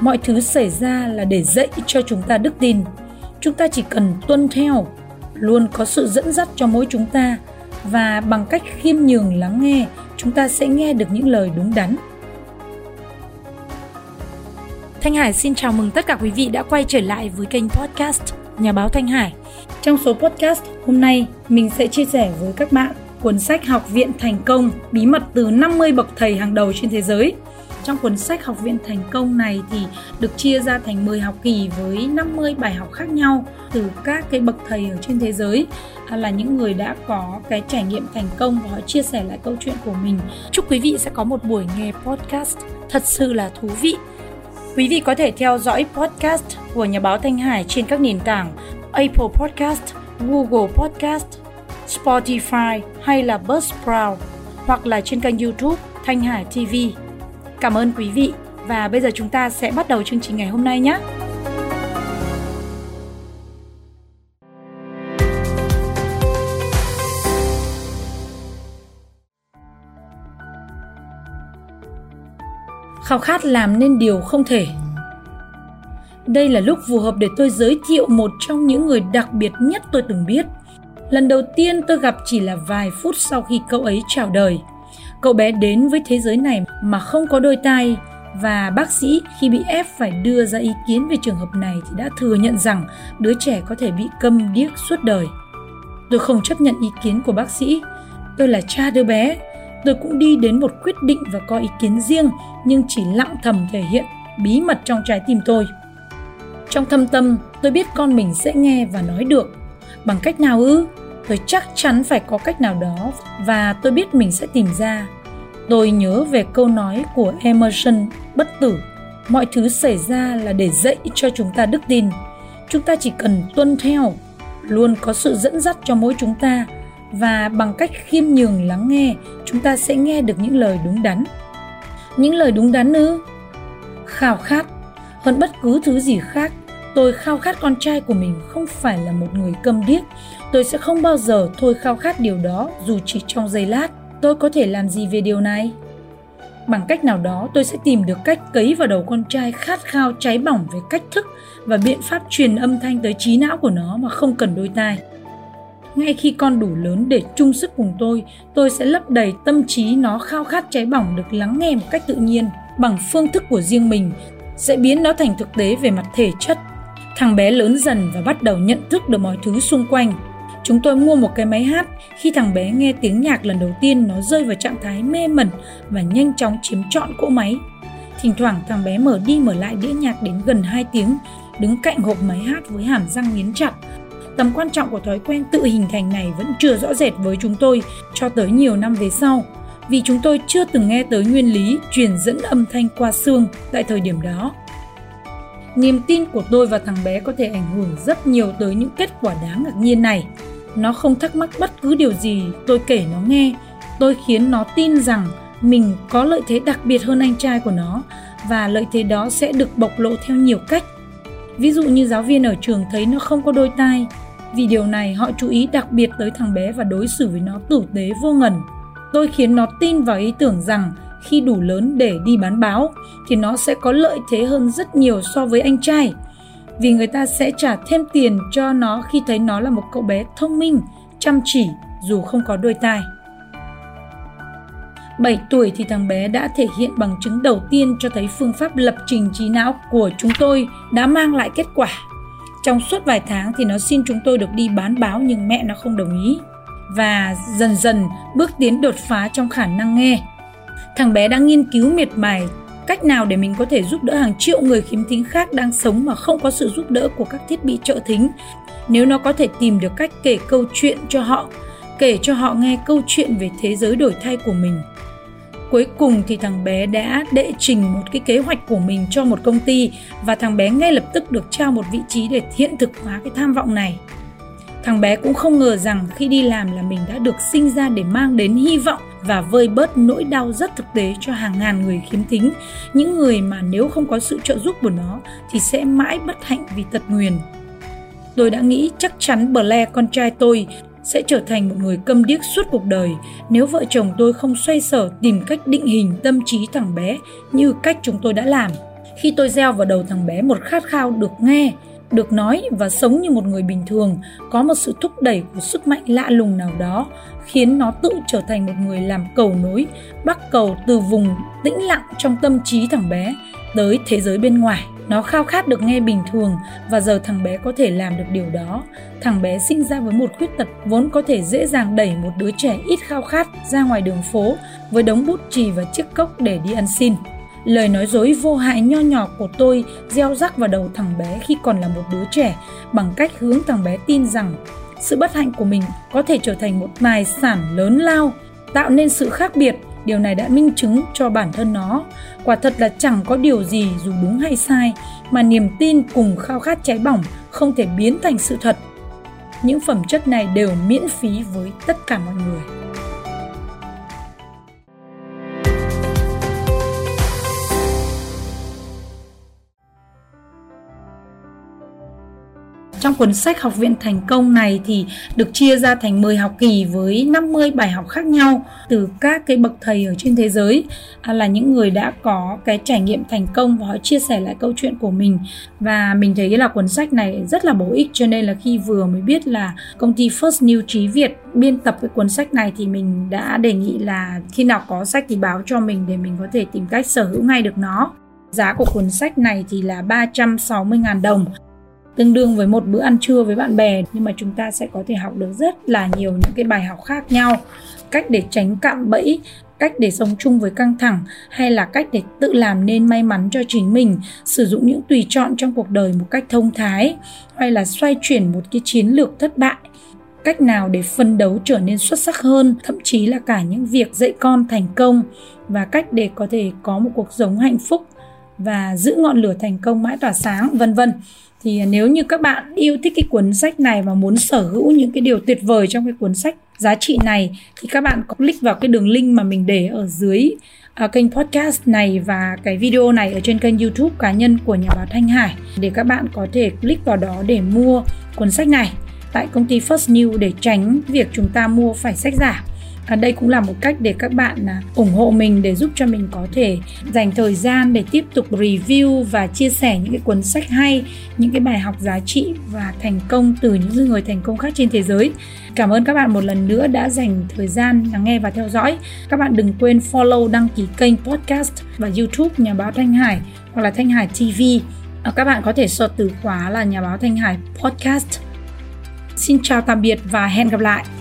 mọi thứ xảy ra là để dạy cho chúng ta đức tin chúng ta chỉ cần tuân theo luôn có sự dẫn dắt cho mỗi chúng ta và bằng cách khiêm nhường lắng nghe chúng ta sẽ nghe được những lời đúng đắn Thanh Hải xin chào mừng tất cả quý vị đã quay trở lại với kênh podcast Nhà báo Thanh Hải. Trong số podcast hôm nay, mình sẽ chia sẻ với các bạn cuốn sách Học viện Thành công, bí mật từ 50 bậc thầy hàng đầu trên thế giới. Trong cuốn sách Học viện Thành công này thì được chia ra thành 10 học kỳ với 50 bài học khác nhau từ các cái bậc thầy ở trên thế giới à, là những người đã có cái trải nghiệm thành công và họ chia sẻ lại câu chuyện của mình. Chúc quý vị sẽ có một buổi nghe podcast thật sự là thú vị Quý vị có thể theo dõi podcast của Nhà báo Thanh Hải trên các nền tảng Apple Podcast, Google Podcast, Spotify hay là Buzzsprout hoặc là trên kênh YouTube Thanh Hải TV. Cảm ơn quý vị. Và bây giờ chúng ta sẽ bắt đầu chương trình ngày hôm nay nhé. khao khát làm nên điều không thể. Đây là lúc phù hợp để tôi giới thiệu một trong những người đặc biệt nhất tôi từng biết. Lần đầu tiên tôi gặp chỉ là vài phút sau khi cậu ấy chào đời cậu bé đến với thế giới này mà không có đôi tai. Và bác sĩ khi bị ép phải đưa ra ý kiến về trường hợp này thì đã thừa nhận rằng đứa trẻ có thể bị câm điếc suốt đời. Tôi không chấp nhận ý kiến của bác sĩ. Tôi là cha đứa bé. Tôi cũng đi đến một quyết định và có ý kiến riêng, nhưng chỉ lặng thầm thể hiện bí mật trong trái tim tôi. Trong thâm tâm, tôi biết con mình sẽ nghe và nói được. Bằng cách nào ư? Tôi chắc chắn phải có cách nào đó và tôi biết mình sẽ tìm ra. Tôi nhớ về câu nói của emerson, bất tử. Mọi thứ xảy ra là để dạy cho chúng ta đức tin. Chúng ta chỉ cần tuân theo, luôn có sự dẫn dắt cho mỗi chúng ta. Và bằng cách khiêm nhường lắng nghe, chúng ta sẽ nghe được những lời đúng đắn. Những lời đúng đắn ư? Khao khát. Hơn bất cứ thứ gì khác tôi khao khát con trai của mình không phải là một người câm điếc. Tôi sẽ không bao giờ thôi khao khát điều đó dù chỉ trong giây lát. Tôi có thể làm gì về điều này? Bằng cách nào đó, tôi sẽ tìm được cách cấy vào đầu con trai khát khao cháy bỏng về cách thức và biện pháp truyền âm thanh tới trí não của nó mà không cần đôi tai. Ngay khi con đủ lớn để chung sức cùng tôi tôi sẽ lấp đầy tâm trí nó khao khát cháy bỏng được lắng nghe một cách tự nhiên, bằng phương thức của riêng mình, sẽ biến nó thành thực tế về mặt thể chất thằng bé lớn dần và bắt đầu nhận thức được mọi thứ xung quanh. Chúng tôi mua một cái máy hát khi thằng bé nghe tiếng nhạc lần đầu tiên nó rơi vào trạng thái mê mẩn và nhanh chóng chiếm trọn cỗ máy. Thỉnh thoảng thằng bé mở đi mở lại đĩa nhạc đến gần 2 tiếng, đứng cạnh hộp máy hát với hàm răng nghiến chặt. Tầm quan trọng của thói quen tự hình thành này vẫn chưa rõ rệt với chúng tôi cho tới nhiều năm về sau, vì chúng tôi chưa từng nghe tới nguyên lý truyền dẫn âm thanh qua xương tại thời điểm đó niềm tin của tôi và thằng bé có thể ảnh hưởng rất nhiều tới những kết quả đáng ngạc nhiên này. Nó không thắc mắc bất cứ điều gì, tôi kể nó nghe. Tôi khiến nó tin rằng mình có lợi thế đặc biệt hơn anh trai của nó, và lợi thế đó sẽ được bộc lộ theo nhiều cách. Ví dụ như giáo viên ở trường thấy nó không có đôi tai. Vì điều này, họ chú ý đặc biệt tới thằng bé và đối xử với nó tử tế vô ngần. Tôi khiến nó tin vào ý tưởng rằng khi đủ lớn để đi bán báo thì nó sẽ có lợi thế hơn rất nhiều so với anh trai. Vì người ta sẽ trả thêm tiền cho nó khi thấy nó là một cậu bé thông minh, chăm chỉ dù không có đôi tai. 7 tuổi thì thằng bé đã thể hiện bằng chứng đầu tiên cho thấy phương pháp lập trình trí não của chúng tôi đã mang lại kết quả trong suốt vài tháng thì nó xin chúng tôi được đi bán báo nhưng mẹ nó không đồng ý. Và dần dần bước tiến đột phá trong khả năng nghe. Thằng bé đã nghiên cứu miệt mài cách nào để mình có thể giúp đỡ hàng triệu người khiếm thính khác đang sống mà không có sự giúp đỡ của các thiết bị trợ thính. Nếu nó có thể tìm được cách kể câu chuyện cho họ, kể cho họ nghe câu chuyện về thế giới đổi thay của mình Cuối cùng thì thằng bé đã đệ trình một cái kế hoạch của mình cho một công ty và thằng bé ngay lập tức được trao một vị trí để hiện thực hóa cái tham vọng này. Thằng bé cũng không ngờ rằng khi đi làm là mình đã được sinh ra để mang đến hy vọng và vơi bớt nỗi đau rất thực tế cho hàng ngàn người khiếm thính, những người mà nếu không có sự trợ giúp của nó thì sẽ mãi bất hạnh vì tật nguyền. Tôi đã nghĩ chắc chắn Blair con trai tôi sẽ trở thành một người câm điếc suốt cuộc đời nếu vợ chồng tôi không xoay sở tìm cách định hình tâm trí thằng bé như cách chúng tôi đã làm. Khi tôi gieo vào đầu thằng bé một khát khao được nghe, được nói và sống như một người bình thường, có một sự thúc đẩy của sức mạnh lạ lùng nào đó khiến nó tự trở thành một người làm cầu nối, bắt cầu từ vùng tĩnh lặng trong tâm trí thằng bé tới thế giới bên ngoài. Nó khao khát được nghe bình thường và giờ thằng bé có thể làm được điều đó. Thằng bé sinh ra với một khuyết tật vốn có thể dễ dàng đẩy một đứa trẻ ít khao khát ra ngoài đường phố với đống bút chì và chiếc cốc để đi ăn xin. Lời nói dối vô hại nho nhỏ của tôi gieo rắc vào đầu thằng bé khi còn là một đứa trẻ bằng cách hướng thằng bé tin rằng sự bất hạnh của mình có thể trở thành một tài sản lớn lao, tạo nên sự khác biệt. Điều này đã minh chứng cho bản thân nó. Quả thật là chẳng có điều gì dù đúng hay sai mà niềm tin cùng khao khát cháy bỏng không thể biến thành sự thật. Những phẩm chất này đều miễn phí với tất cả mọi người. Trong cuốn sách Học viện thành công này thì được chia ra thành 10 học kỳ với 50 bài học khác nhau từ các cái bậc thầy ở trên thế giới. À, là những người đã có cái trải nghiệm thành công và họ chia sẻ lại câu chuyện của mình. Và mình thấy là cuốn sách này rất là bổ ích, cho nên là khi vừa mới biết là công ty First New Trí Việt biên tập cái cuốn sách này thì mình đã đề nghị là khi nào có sách thì báo cho mình để mình có thể tìm cách sở hữu ngay được nó. Giá của cuốn sách này thì là 360.000 đồng tương đương với một bữa ăn trưa với bạn bè, nhưng mà chúng ta sẽ có thể học được rất là nhiều những cái bài học khác nhau. Cách để tránh cạm bẫy, cách để sống chung với căng thẳng, hay là cách để tự làm nên may mắn cho chính mình, sử dụng những tùy chọn trong cuộc đời một cách thông thái, hay là xoay chuyển một cái chiến lược thất bại. Cách nào để phân đấu trở nên xuất sắc hơn, thậm chí là cả những việc dạy con thành công, và cách để có thể có một cuộc sống hạnh phúc và giữ ngọn lửa thành công mãi tỏa sáng vân vân. Thì nếu như các bạn yêu thích cái cuốn sách này và muốn sở hữu những cái điều tuyệt vời trong cái cuốn sách giá trị này thì các bạn có click vào cái đường link mà mình để ở dưới uh, kênh podcast này và cái video này ở trên kênh YouTube cá nhân của nhà báo Thanh Hải. Để các bạn có thể click vào đó để mua cuốn sách này tại công ty First New để tránh việc chúng ta mua phải sách giả à, đây cũng là một cách để các bạn à, ủng hộ mình để giúp cho mình có thể dành thời gian để tiếp tục review và chia sẻ những cái cuốn sách hay những cái bài học giá trị và thành công từ những người thành công khác trên thế giới. Cảm ơn các bạn một lần nữa đã dành thời gian lắng nghe và theo dõi. Các bạn đừng quên follow đăng ký kênh podcast và youtube nhà báo thanh hải hoặc là thanh hải tv à, các bạn có thể search từ khóa là nhà báo thanh hải podcast. Xin chào tạm biệt và hẹn gặp lại!